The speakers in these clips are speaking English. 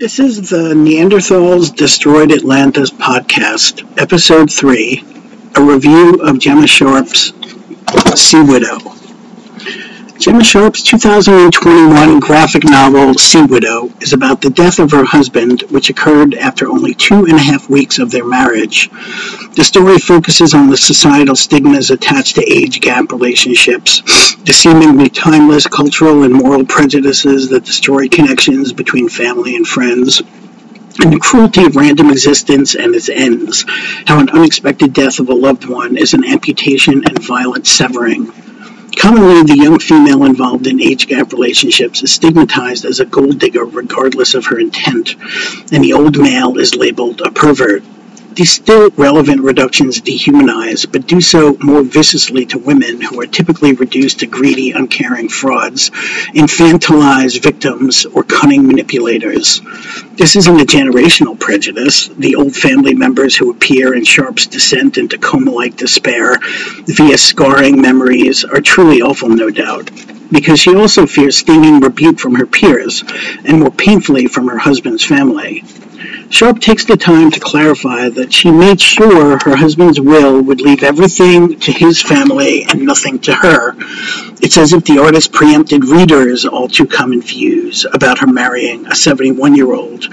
This is the Neanderthals Destroyed Atlantis podcast, episode 3, a review of Jemma Sharp's Sea Widow. Jemma Sharp's 2021 graphic novel, Sea Widow, is about the death of her husband, which occurred after only two and a half weeks of their marriage. The story focuses on the societal stigmas attached to age gap relationships, the seemingly timeless cultural and moral prejudices that destroy connections between family and friends, and the cruelty of random existence and its ends, how an unexpected death of a loved one is an amputation and violent severing. Commonly, the young female involved in age gap relationships is stigmatized as a gold digger regardless of her intent, and the old male is labeled a pervert. These still relevant reductions dehumanize, but do so more viciously to women who are typically reduced to greedy, uncaring frauds, infantilized victims, or cunning manipulators. This isn't a generational prejudice. The old family members who appear in Sharp's descent into coma like despair via scarring memories are truly awful, no doubt because she also fears stinging rebuke from her peers, and more painfully from her husband's family. Sharp takes the time to clarify that she made sure her husband's will would leave everything to his family and nothing to her. It's as if the artist preempted readers' all too common views about her marrying a 71 year old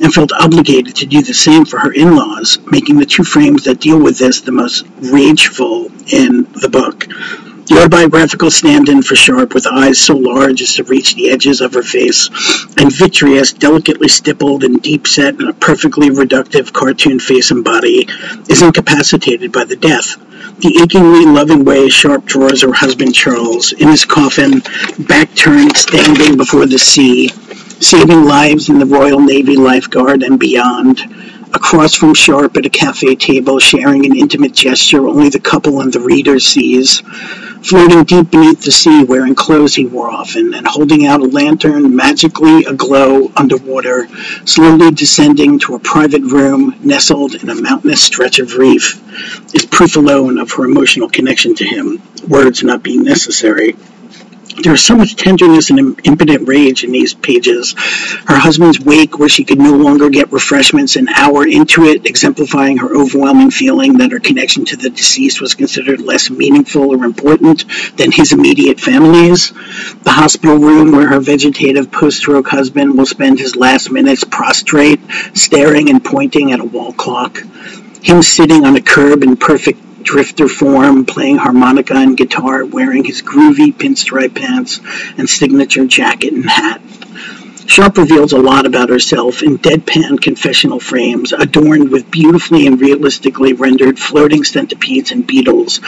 and felt obligated to do the same for her in laws, making the two frames that deal with this the most rageful in the book. The autobiographical stand-in for Sharp with eyes so large as to reach the edges of her face, and vitreous delicately stippled and deep-set in a perfectly reductive cartoon face and body, is incapacitated by the death. The achingly loving way Sharp draws her husband Charles in his coffin, back turned, standing before the sea, saving lives in the Royal Navy lifeguard and beyond across from Sharp at a cafe table, sharing an intimate gesture only the couple and the reader sees, floating deep beneath the sea, wearing clothes he wore often, and holding out a lantern magically aglow underwater, slowly descending to a private room nestled in a mountainous stretch of reef, is proof alone of her emotional connection to him, words not being necessary. There's so much tenderness and impotent rage in these pages. Her husband's wake, where she could no longer get refreshments, an hour into it, exemplifying her overwhelming feeling that her connection to the deceased was considered less meaningful or important than his immediate family's. The hospital room where her vegetative post stroke husband will spend his last minutes prostrate, staring and pointing at a wall clock. Him sitting on a curb in perfect drifter form, playing harmonica and guitar, wearing his groovy pinstripe pants and signature jacket and hat. Sharp reveals a lot about herself in deadpan confessional frames, adorned with beautifully and realistically rendered floating centipedes and beetles,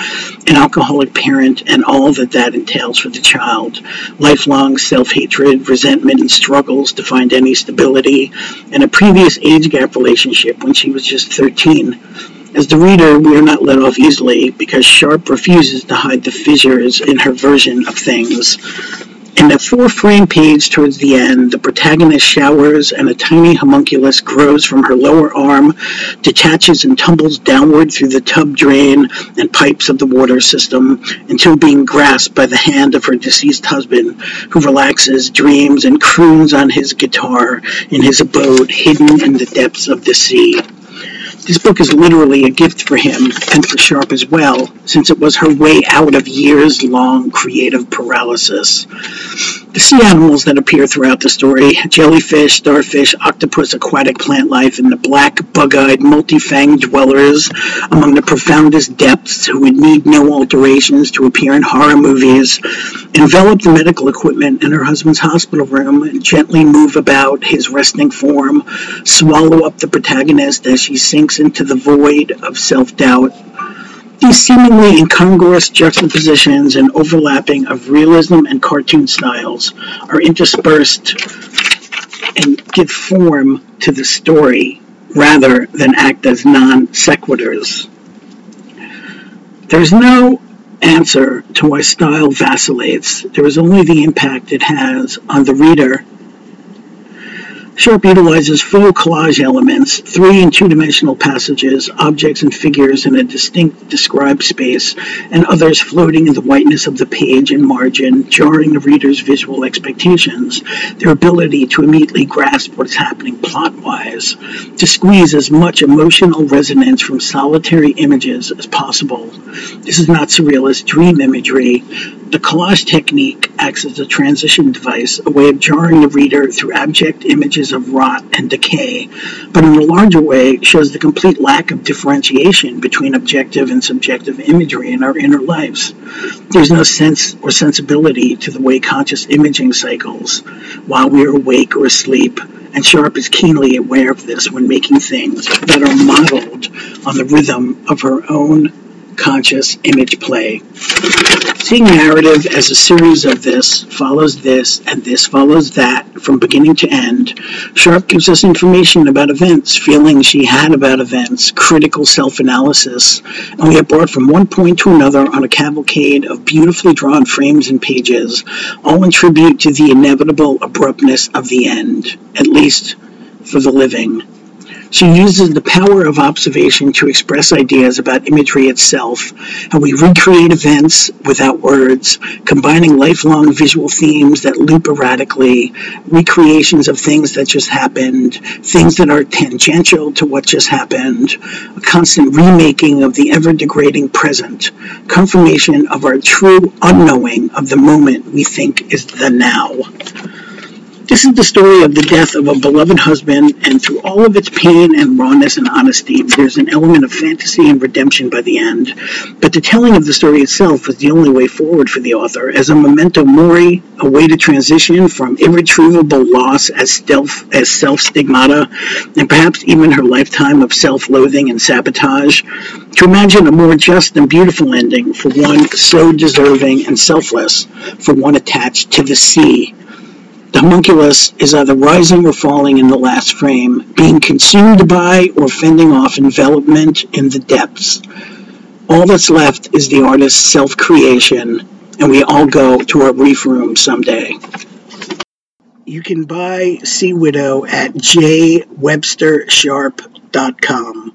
an alcoholic parent, and all that that entails for the child. Lifelong self hatred, resentment, and struggles to find any stability, and a previous age gap relationship when she was just 13 as the reader, we are not let off easily because Sharp refuses to hide the fissures in her version of things. In the four frame page towards the end, the protagonist showers and a tiny homunculus grows from her lower arm, detaches and tumbles downward through the tub drain and pipes of the water system until being grasped by the hand of her deceased husband, who relaxes, dreams, and croons on his guitar in his abode hidden in the depths of the sea. This book is literally a gift for him and for Sharp as well, since it was her way out of years long creative paralysis. The sea animals that appear throughout the story jellyfish, starfish, octopus, aquatic plant life, and the black, bug eyed, multi fanged dwellers among the profoundest depths who would need no alterations to appear in horror movies envelop the medical equipment in her husband's hospital room and gently move about his resting form, swallow up the protagonist as she sinks into the void of self doubt these seemingly incongruous juxtapositions and overlapping of realism and cartoon styles are interspersed and give form to the story rather than act as non sequiturs. There's no answer to why style vacillates. There is only the impact it has on the reader Sharp utilizes faux collage elements, three and two-dimensional passages, objects and figures in a distinct described space, and others floating in the whiteness of the page and margin, jarring the reader's visual expectations. Their ability to immediately grasp what's happening plot-wise, to squeeze as much emotional resonance from solitary images as possible. This is not surrealist dream imagery. The collage technique acts as a transition device, a way of jarring the reader through abject images of rot and decay, but in a larger way shows the complete lack of differentiation between objective and subjective imagery in our inner lives. There's no sense or sensibility to the way conscious imaging cycles while we are awake or asleep, and Sharp is keenly aware of this when making things that are modeled on the rhythm of her own conscious image play. Seeing narrative as a series of this follows this and this follows that from beginning to end, Sharp gives us information about events, feelings she had about events, critical self-analysis, and we are brought from one point to another on a cavalcade of beautifully drawn frames and pages, all in tribute to the inevitable abruptness of the end, at least for the living. She uses the power of observation to express ideas about imagery itself, and we recreate events without words, combining lifelong visual themes that loop erratically, recreations of things that just happened, things that are tangential to what just happened, a constant remaking of the ever degrading present, confirmation of our true unknowing of the moment we think is the now. This is the story of the death of a beloved husband, and through all of its pain and rawness and honesty, there's an element of fantasy and redemption by the end. But the telling of the story itself was the only way forward for the author, as a memento mori, a way to transition from irretrievable loss as self as self stigmata, and perhaps even her lifetime of self-loathing and sabotage, to imagine a more just and beautiful ending for one so deserving and selfless, for one attached to the sea the homunculus is either rising or falling in the last frame, being consumed by or fending off envelopment in the depths. All that's left is the artist's self-creation, and we all go to our brief room someday. You can buy Sea Widow at jwebstersharp.com.